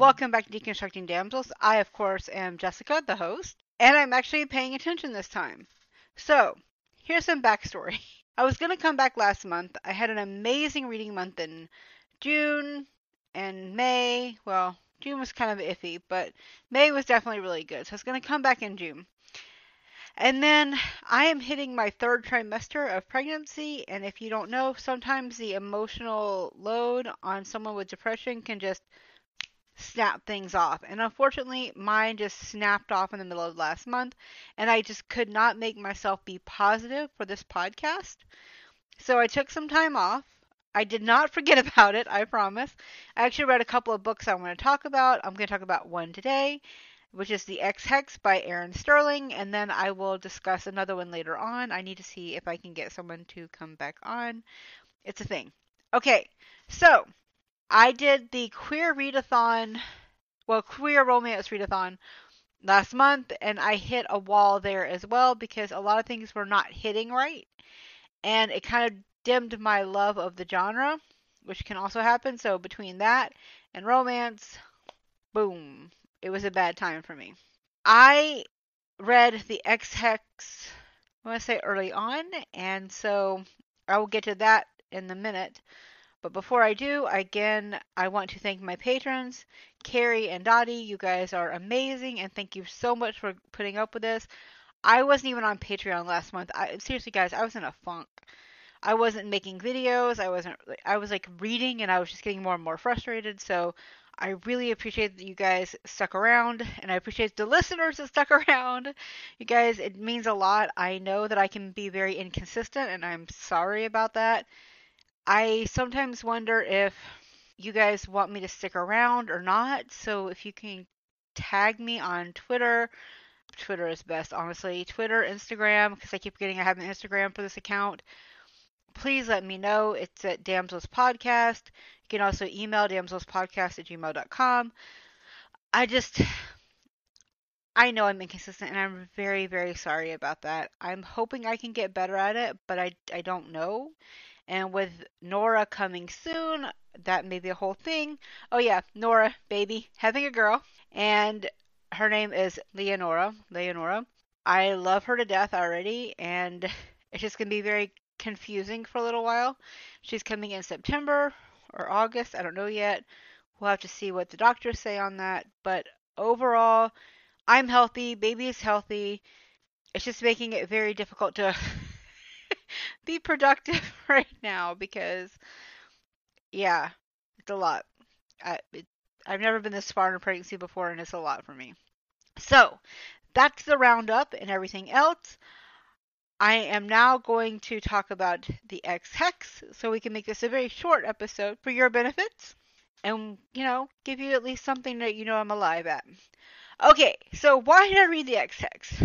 Welcome back to Deconstructing Damsels. I, of course, am Jessica, the host, and I'm actually paying attention this time. So, here's some backstory. I was going to come back last month. I had an amazing reading month in June and May. Well, June was kind of iffy, but May was definitely really good. So I was going to come back in June. And then I am hitting my third trimester of pregnancy. And if you don't know, sometimes the emotional load on someone with depression can just snap things off. And unfortunately, mine just snapped off in the middle of last month. And I just could not make myself be positive for this podcast. So I took some time off. I did not forget about it, I promise. I actually read a couple of books I want to talk about. I'm going to talk about one today which is the Ex Hex by Erin Sterling, and then I will discuss another one later on. I need to see if I can get someone to come back on. It's a thing. Okay, so I did the queer readathon, well, queer romance readathon last month, and I hit a wall there as well because a lot of things were not hitting right, and it kind of dimmed my love of the genre, which can also happen. So between that and romance, boom, it was a bad time for me. I read the Ex Hex, I want to say early on, and so I will get to that in a minute. But before I do, again, I want to thank my patrons, Carrie and Dottie. You guys are amazing, and thank you so much for putting up with this. I wasn't even on Patreon last month. I, seriously, guys, I was in a funk. I wasn't making videos. I wasn't. I was like reading, and I was just getting more and more frustrated. So I really appreciate that you guys stuck around, and I appreciate the listeners that stuck around. You guys, it means a lot. I know that I can be very inconsistent, and I'm sorry about that. I sometimes wonder if you guys want me to stick around or not. So if you can tag me on Twitter, Twitter is best, honestly. Twitter, Instagram, because I keep getting I have an Instagram for this account please let me know. It's at Damsels Podcast. You can also email damselspodcast at gmail.com. I just, I know I'm inconsistent and I'm very, very sorry about that. I'm hoping I can get better at it, but I, I don't know. And with Nora coming soon, that may be a whole thing. Oh, yeah, Nora, baby, having a girl. And her name is Leonora. Leonora. I love her to death already, and it's just going to be very confusing for a little while. She's coming in September or August, I don't know yet. We'll have to see what the doctors say on that. But overall, I'm healthy, baby is healthy. It's just making it very difficult to be productive right now because, yeah, it's a lot. I, it, I've never been this far in pregnancy before, and it's a lot for me. So, that's the roundup and everything else. I am now going to talk about the Ex Hex so we can make this a very short episode for your benefits and, you know, give you at least something that you know I'm alive at. Okay, so why did I read the Ex Hex?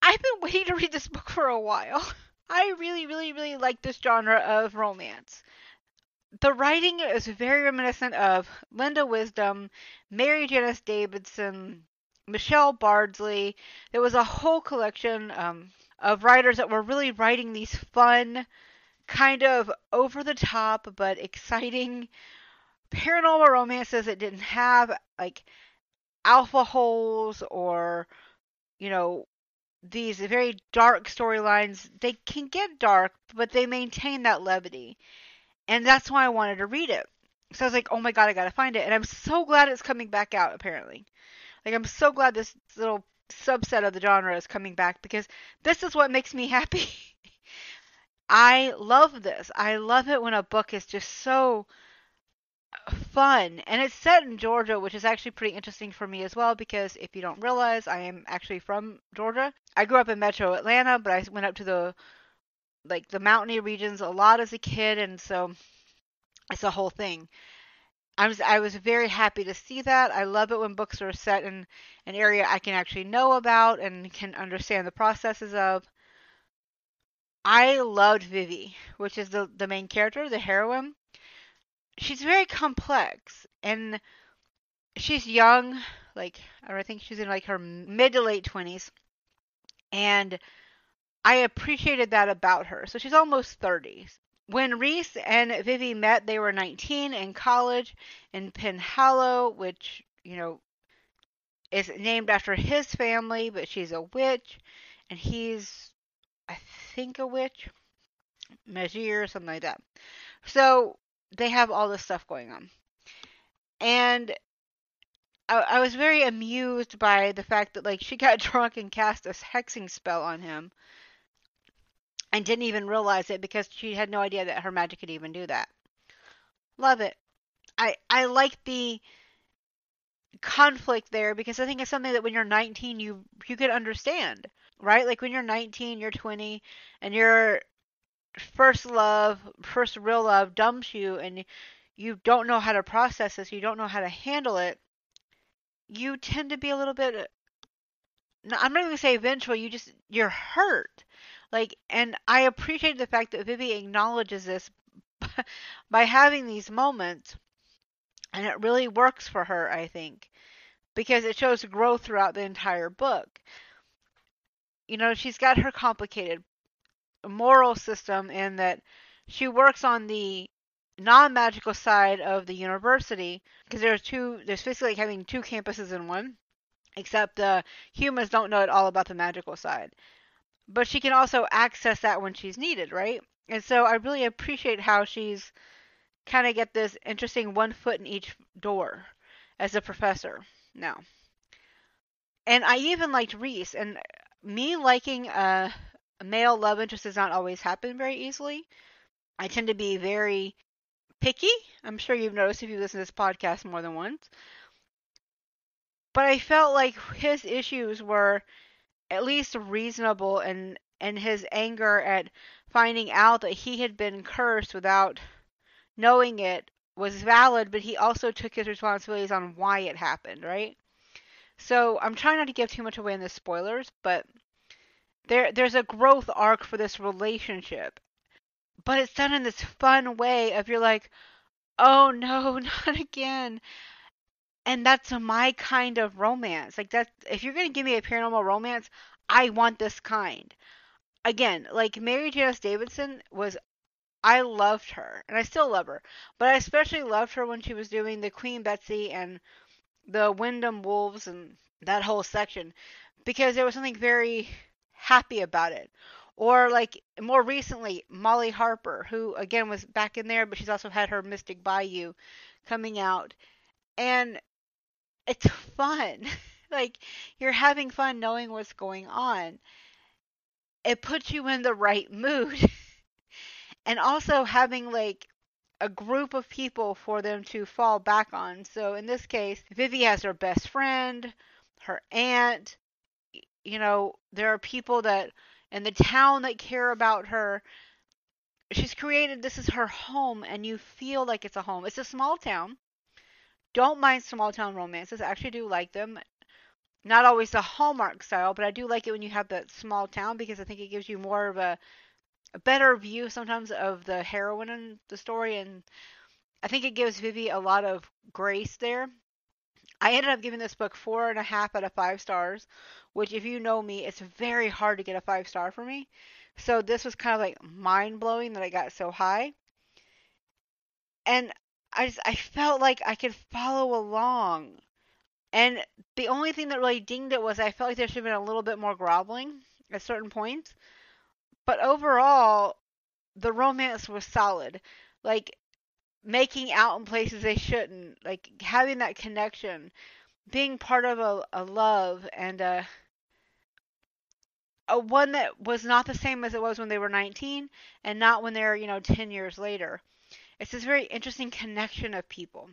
I've been waiting to read this book for a while. I really, really, really like this genre of romance. The writing is very reminiscent of Linda Wisdom, Mary Janice Davidson, Michelle Bardsley. There was a whole collection. Um, of writers that were really writing these fun, kind of over the top but exciting paranormal romances that didn't have like alpha holes or you know these very dark storylines they can get dark but they maintain that levity and that's why i wanted to read it so i was like oh my god i gotta find it and i'm so glad it's coming back out apparently like i'm so glad this little subset of the genre is coming back because this is what makes me happy. I love this. I love it when a book is just so fun and it's set in Georgia, which is actually pretty interesting for me as well because if you don't realize, I am actually from Georgia. I grew up in Metro Atlanta, but I went up to the like the mountainy regions a lot as a kid and so it's a whole thing. I was I was very happy to see that. I love it when books are set in an area I can actually know about and can understand the processes of. I loved Vivi, which is the the main character, the heroine. She's very complex and she's young, like I think she's in like her mid to late 20s. And I appreciated that about her. So she's almost 30 when Rhys and Vivi met, they were 19 in college in Penhallow, which, you know, is named after his family, but she's a witch, and he's, I think, a witch, Magier, or something like that. So they have all this stuff going on. And I, I was very amused by the fact that, like, she got drunk and cast a hexing spell on him and didn't even realize it because she had no idea that her magic could even do that. Love it. I I like the conflict there because I think it's something that when you're 19 you you could understand, right? Like when you're 19, you're 20 and your first love, first real love dumps you and you don't know how to process this, you don't know how to handle it. You tend to be a little bit I'm not going to say vengeful, you just you're hurt like, and I appreciate the fact that Vivi acknowledges this by having these moments, and it really works for her, I think, because it shows growth throughout the entire book. You know, she's got her complicated moral system in that she works on the non-magical side of the university because there's two there's basically like having two campuses in one except the humans don't know it all about the magical side but she can also access that when she's needed, right? And so I really appreciate how she's kind of get this interesting one foot in each door as a professor now. And I even liked Rhys, and me liking a male love interest does not always happen very easily. I tend to be very picky. I'm sure you've noticed if you listen to this podcast more than once. But I felt like his issues were at least reasonable and and his anger at finding out that he had been cursed without knowing it was valid, but he also took his responsibilities on why it happened, right? So I'm trying not to give too much away in the spoilers, but there there's a growth arc for this relationship. But it's done in this fun way of you're like, oh no, not again and that's my kind of romance. Like that if you're going to give me a paranormal romance, I want this kind. Again, like Mary Janice Davidson was I loved her and I still love her, but I especially loved her when she was doing the Queen Betsy and the Wyndham Wolves and that whole section because there was something very happy about it. Or like more recently, Molly Harper, who again was back in there, but she's also had her Mystic Bayou coming out. And it's fun. like you're having fun knowing what's going on. It puts you in the right mood. and also having like a group of people for them to fall back on. So in this case, Vivi has her best friend, her aunt, you know, there are people that in the town that care about her. She's created this is her home and you feel like it's a home. It's a small town. Don't mind small town romances. I actually do like them. Not always the Hallmark style, but I do like it when you have that small town because I think it gives you more of a, a better view sometimes of the heroine in the story. And I think it gives Vivi a lot of grace there. I ended up giving this book four and a half out of five stars, which, if you know me, it's very hard to get a five star for me. So this was kind of like mind blowing that I got so high. And I just I felt like I could follow along. And the only thing that really dinged it was I felt like there should have been a little bit more groveling at certain points. But overall, the romance was solid. Like making out in places they shouldn't, like having that connection, being part of a, a love and a a one that was not the same as it was when they were 19 and not when they're, you know, 10 years later. It's this very interesting connection of people,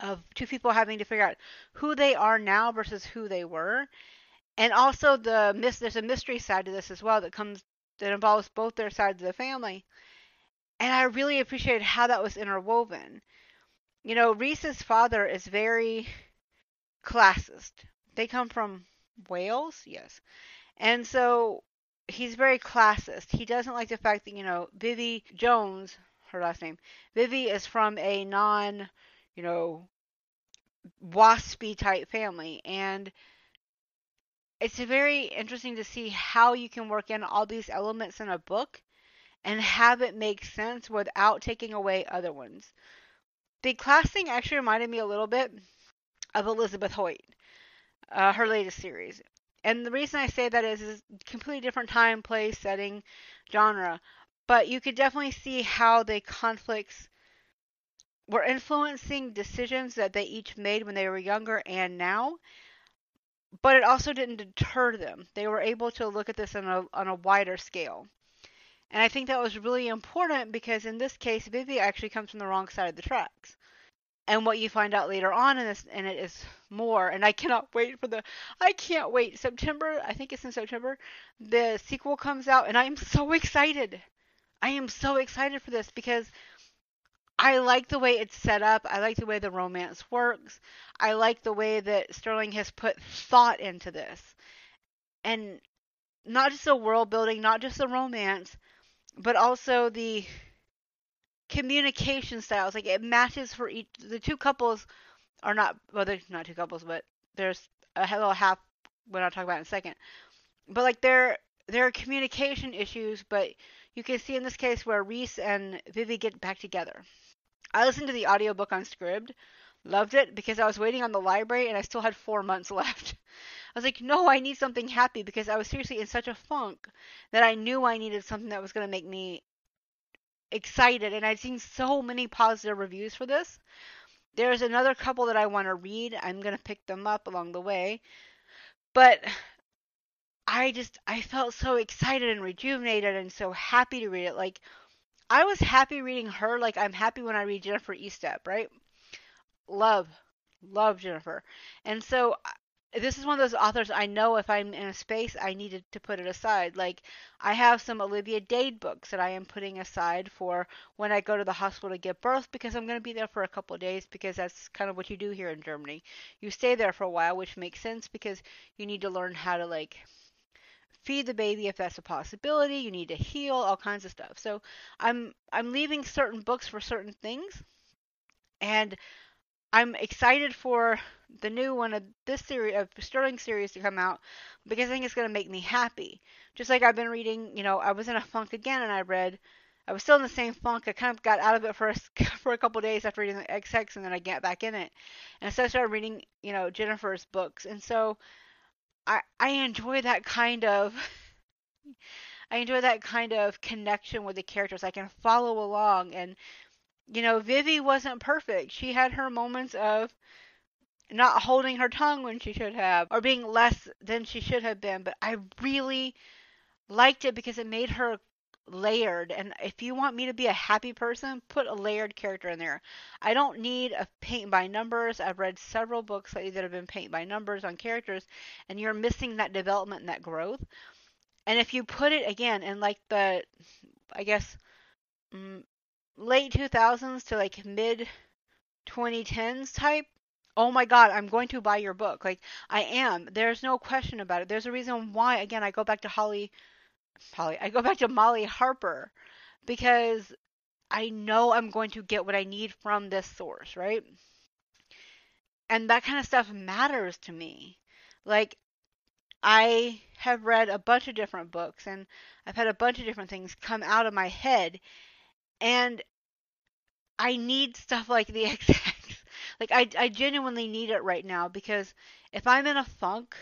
of two people having to figure out who they are now versus who they were. And also the there's a mystery side to this as well that comes that involves both their sides of the family. And I really appreciated how that was interwoven. You know, Rhys's father is very classist. They come from Wales, yes. And so he's very classist. He doesn't like the fact that, you know, Vivi Jones, her last name. Vivi is from a non, you know, waspy type family, and it's very interesting to see how you can work in all these elements in a book and have it make sense without taking away other ones. The class thing actually reminded me a little bit of Elizabeth Hoyt, uh, her latest series. And the reason I say that is, is completely different time, place, setting, genre. But you could definitely see how the conflicts were influencing decisions that they each made when they were younger and now. But it also didn't deter them. They were able to look at this on a, on a wider scale. And I think that was really important because in this case, Vivi actually comes from the wrong side of the tracks. And what you find out later on in this, and it is more. And I cannot wait for the, I can't wait. September, I think it's in September, the sequel comes out, and I am so excited. I am so excited for this because I like the way it's set up. I like the way the romance works. I like the way that Sterling has put thought into this. And not just the world building, not just the romance, but also the communication styles. Like it matches for each. The two couples are not well, they're not two couples, but there's a little half. What I'll talk about in a second. But like there, there are communication issues, but you can see in this case where Rhys and Vivi get back together. I listened to the audiobook on Scribd, loved it because I was waiting on the library and I still had four months left. I was like, no, I need something happy because I was seriously in such a funk that I knew I needed something that was going to make me excited. And I'd seen so many positive reviews for this. There's another couple that I want to read. I'm going to pick them up along the way. But I just, I felt so excited and rejuvenated and so happy to read it. Like, I was happy reading her like I'm happy when I read Jennifer Estep, right? Love, love Jennifer. And so this is one of those authors I know if I'm in a space I needed to put it aside. Like I have some Olivia Dade books that I am putting aside for when I go to the hospital to give birth because I'm going to be there for a couple of days because that's kind of what you do here in Germany. You stay there for a while, which makes sense because you need to learn how to like feed the baby if that's a possibility. You need to heal, all kinds of stuff. So I'm I'm leaving certain books for certain things, and I'm excited for the new one of this series of Sterling series to come out because I think it's going to make me happy. Just like I've been reading, you know, I was in a funk again and I read. I was still in the same funk. I kind of got out of it for a, for a couple days after reading the Ex Hex, and then I got back in it. And so I started reading, you know, Jennifer's books. And so I I enjoy that kind of I enjoy that kind of connection with the characters. I can follow along and you know, Vivi wasn't perfect. She had her moments of not holding her tongue when she should have or being less than she should have been, but I really liked it because it made her layered. And if you want me to be a happy person put a layered character in there. I don't need a paint by numbers. I've read several books lately that have been paint by numbers on characters and you're missing that development and that growth. And if you put it again in like the i guess mm, late 2000s to like mid 2010s type oh my god i'm going to buy your book like i am there's no question about it there's a reason why again i go back to holly holly I go back to Molly Harper because I know I'm going to get what I need from this source, right? And that kind of stuff matters to me. Like, I have read a bunch of different books and I've had a bunch of different things come out of my head, and I need stuff like the Ex Hex. like, I, I genuinely need it right now because if I'm in a funk,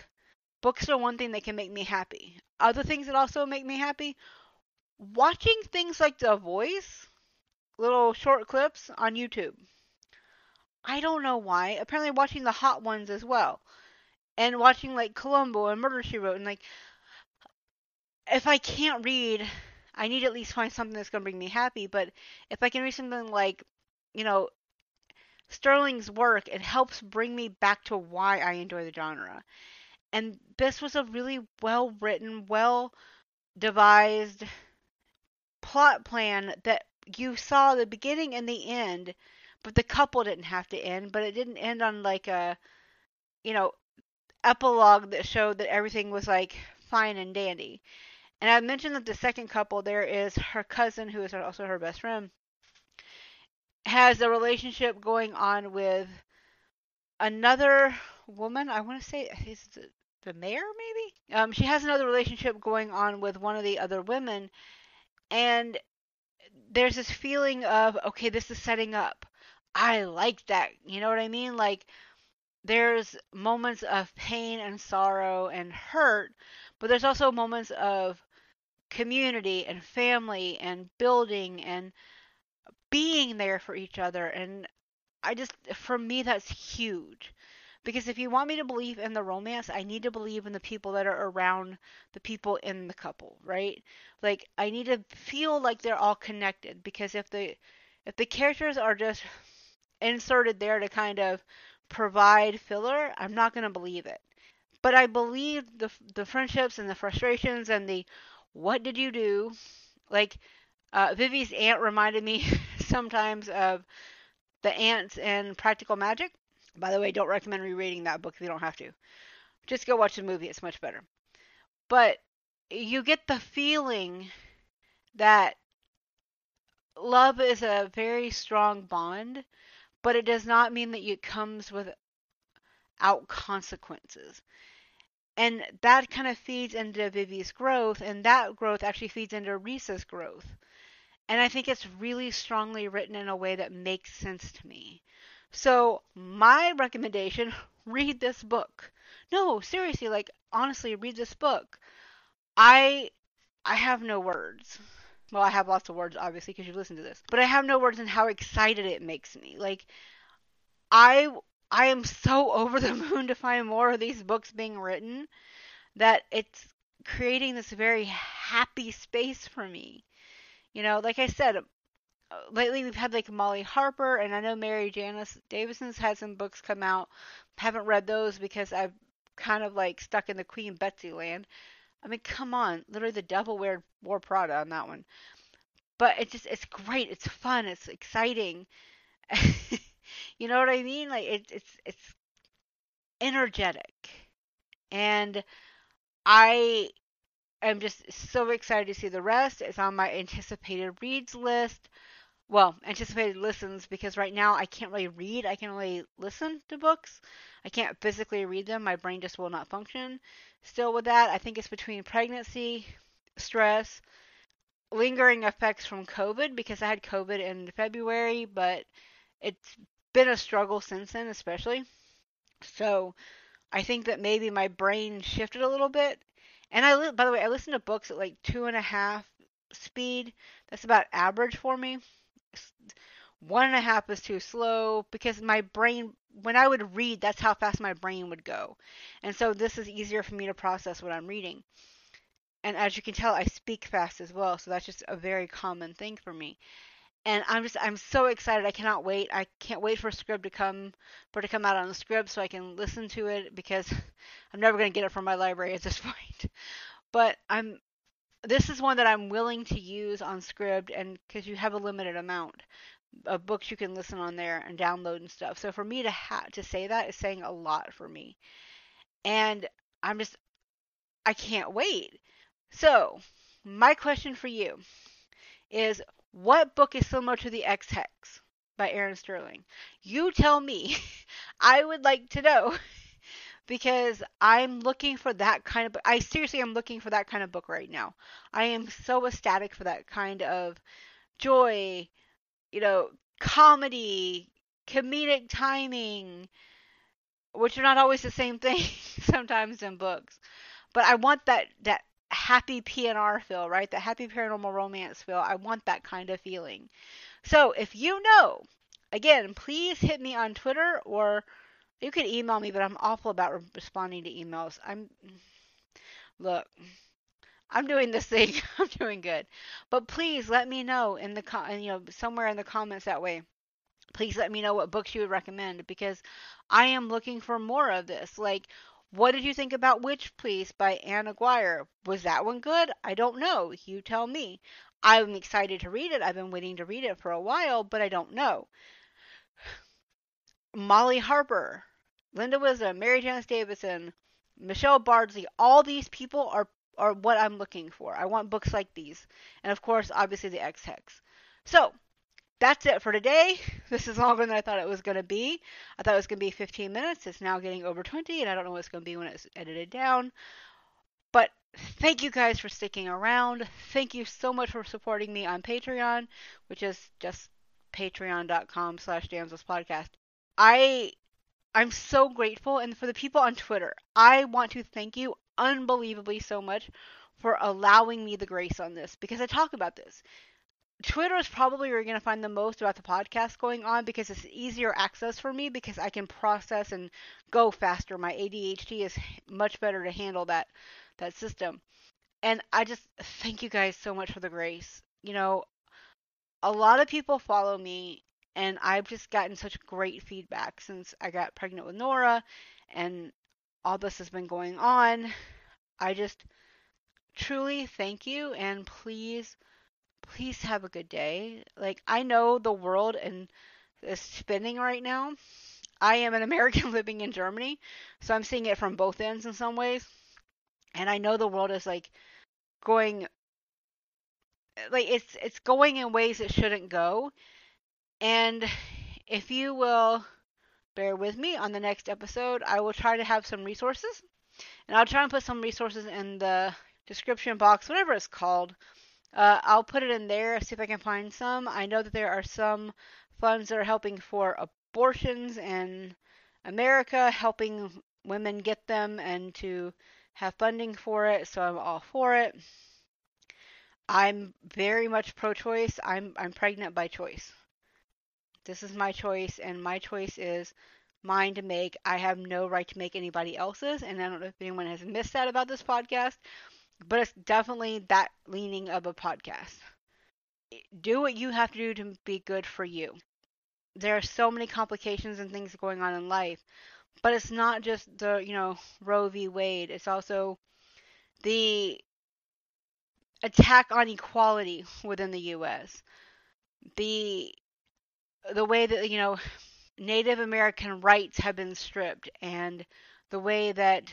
books are one thing that can make me happy. Other things that also make me happy, watching things like The Voice, little short clips on YouTube. I don't know why. Apparently, watching the hot ones as well, and watching like Columbo and Murder She Wrote, and like, if I can't read, I need to at least find something that's gonna bring me happy. But if I can read something like, you know, Sterling's work, it helps bring me back to why I enjoy the genre and this was a really well written, well devised plot plan that you saw the beginning and the end, but the couple didn't have to end, but it didn't end on like a you know epilogue that showed that everything was like fine and dandy. And I mentioned that the second couple there is her cousin who is also her best friend has a relationship going on with another woman. I want to say is the mayor, maybe. Um, she has another relationship going on with one of the other women, and there's this feeling of okay, this is setting up. I like that. You know what I mean? Like there's moments of pain and sorrow and hurt, but there's also moments of community and family and building and being there for each other and I just for me that's huge. Because if you want me to believe in the romance, I need to believe in the people that are around the people in the couple, right? Like I need to feel like they're all connected because if the if the characters are just inserted there to kind of provide filler, I'm not going to believe it. But I believe the the friendships and the frustrations and the what did you do? Like uh, Vivi's aunt reminded me sometimes of the aunts in Practical Magic. By the way, don't recommend rereading that book if you don't have to. Just go watch the movie, it's much better. But you get the feeling that love is a very strong bond, but it does not mean that it comes without consequences. And that kind of feeds into Vivi's growth, and that growth actually feeds into Rhys's growth. And I think it's really strongly written in a way that makes sense to me. So, my recommendation read this book. No, seriously, like honestly, read this book. I I have no words. Well, I have lots of words obviously because you've listened to this. But I have no words in how excited it makes me. Like I I am so over the moon to find more of these books being written that it's creating this very happy space for me. You know, like I said, uh, lately we've had like Molly Harper, and I know Mary Janice Davidson's had some books come out. Haven't read those because I've kind of like stuck in the Queen Betsy land. I mean, come on, literally the devil wear wore Prada on that one. But it's just it's great, it's fun, it's exciting. you know what I mean? Like it's it's it's energetic, and I am just so excited to see the rest. It's on my anticipated reads list well, anticipated listens because right now I can't really read. I can only listen to books. I can't physically read them. My brain just will not function. Still with that, I think it's between pregnancy, stress, lingering effects from COVID because I had COVID in February, but it's been a struggle since then, especially. So I think that maybe my brain shifted a little bit. And I, by the way, I listen to books at like two and a half speed. That's about average for me one and a half is too slow because my brain when i would read that's how fast my brain would go and so this is easier for me to process what i'm reading and as you can tell i speak fast as well so that's just a very common thing for me and i'm just i'm so excited i cannot wait i can't wait for scrib to come for it to come out on the scrib so i can listen to it because i'm never going to get it from my library at this point but i'm this is one that I'm willing to use on Scribd, and because you have a limited amount of books you can listen on there and download and stuff. So for me to ha- to say that is saying a lot for me, and I'm just I can't wait. So my question for you is, what book is similar to the Ex Hex by Erin Sterling? You tell me. I would like to know because I'm looking for that kind of book. I seriously am looking for that kind of book right now. I am so ecstatic for that kind of joy, you know, comedy, comedic timing, which are not always the same thing sometimes in books. But I want that that happy PNR feel, right? The happy paranormal romance feel. I want that kind of feeling. So if you know, again, please hit me on Twitter or you can email me, but I'm awful about responding to emails. I'm look, I'm doing this thing. I'm doing good. But please let me know in the you know somewhere in the comments that way. Please let me know what books you would recommend because I am looking for more of this. Like what did you think about Witch Please by Ann Aguirre? Was that one good? I don't know. You tell me. I'm excited to read it. I've been waiting to read it for a while, but I don't know. Molly Harper. Linda Wisdom, Mary Janice Davidson, Michelle Bardsley, all these people are are what I'm looking for. I want books like these. And of course, obviously the Ex Hex. So, that's it for today. This is longer than I thought it was going to be. I thought it was going to be 15 minutes. It's now getting over 20, and I don't know what it's going to be when it's edited down. But thank you guys for sticking around. Thank you so much for supporting me on Patreon, which is just patreon.com slash podcast. I I'm so grateful and for the people on Twitter, I want to thank you unbelievably so much for allowing me the grace on this because I talk about this. Twitter is probably where you're going to find the most about the podcast going on because it's easier access for me because I can process and go faster. My ADHD is much better to handle that that system. And I just thank you guys so much for the grace. You know, a lot of people follow me and I've just gotten such great feedback since I got pregnant with Nora and all this has been going on. I just truly thank you and please please have a good day. Like I know the world and is spinning right now. I am an American living in Germany, so I'm seeing it from both ends in some ways. And I know the world is like going like it's it's going in ways it shouldn't go. And if you will bear with me on the next episode, I will try to have some resources. And I'll try and put some resources in the description box, whatever it's called. Uh, I'll put it in there, see if I can find some. I know that there are some funds that are helping for abortions in America, helping women get them and to have funding for it, so I'm all for it. I'm very much pro-choice. I'm I'm pregnant by choice. This is my choice, and my choice is mine to make. I have no right to make anybody else's, and I don't know if anyone has missed that about this podcast, but it's definitely that leaning of a podcast. Do what you have to do to be good for you. There are so many complications and things going on in life, but it's not just the, you know, Roe v. Wade. It's also the attack on equality within the U.S. The the way that you know Native American rights have been stripped, and the way that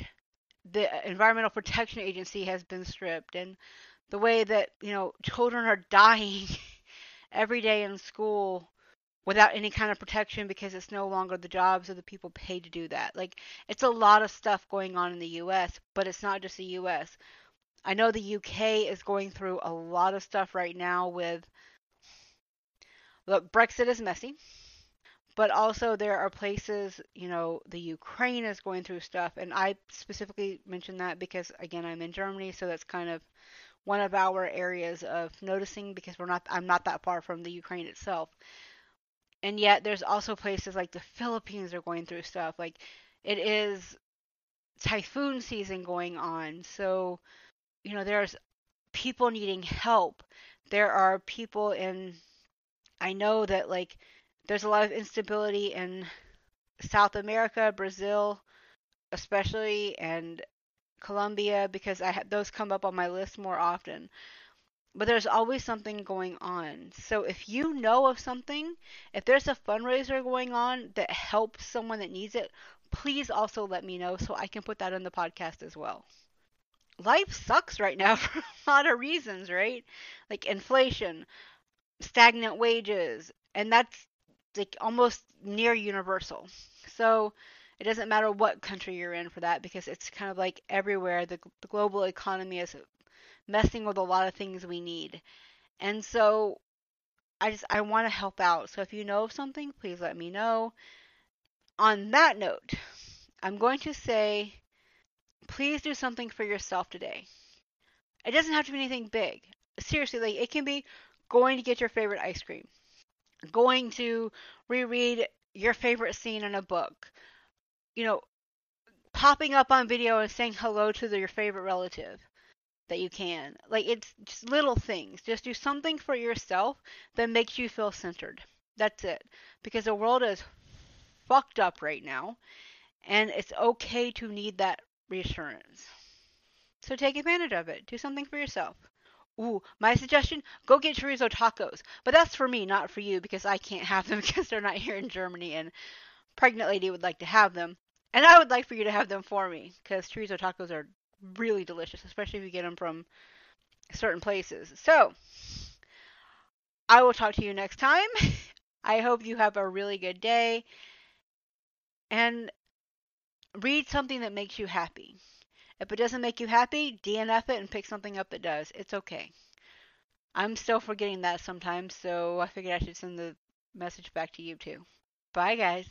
the uh, Environmental Protection Agency has been stripped, and the way that you know children are dying every day in school without any kind of protection because it's no longer the jobs of the people paid to do that. Like it's a lot of stuff going on in the US, but it's not just the US. I know the UK is going through a lot of stuff right now with look, Brexit is messy, but also there are places, you know, the Ukraine is going through stuff, and I specifically mentioned that because again, I'm in Germany, so that's kind of one of our areas of noticing because we're not I'm not that far from the Ukraine itself. And yet there's also places like the Philippines are going through stuff. Like it is typhoon season going on. So, you know, there's people needing help. There are people in I know that like there's a lot of instability in South America, Brazil, especially, and Colombia because I ha- those come up on my list more often. But there's always something going on. So if you know of something, if there's a fundraiser going on that helps someone that needs it, please also let me know so I can put that in the podcast as well. Life sucks right now for a lot of reasons, right? Like inflation, stagnant wages, and that's like almost near universal. So it doesn't matter what country you're in for that because it's kind of like everywhere the, the global economy is messing with a lot of things we need. And so I just I want to help out. So if you know of something, please let me know. On that note, I'm going to say please do something for yourself today. It doesn't have to be anything big. Seriously, like it can be going to get your favorite ice cream, going to reread your favorite scene in a book, you know, popping up on video and saying hello to the, your favorite relative that you can. Like it's just little things. Just do something for yourself that makes you feel centered. That's it. Because the world is fucked up right now and it's okay to need that reassurance. So take advantage of it. Do something for yourself. Ooh, my suggestion, go get chorizo tacos. But that's for me, not for you, because I can't have them because they're not here in Germany and pregnant lady would like to have them. And I would like for you to have them for me, because chorizo tacos are really delicious, especially if you get them from certain places. So, I will talk to you next time. I hope you have a really good day. And read something that makes you happy. If it doesn't make you happy, DNF it and pick something up that does. It's okay. I'm still forgetting that sometimes, so I figured I should send the message back to you too. Bye, guys.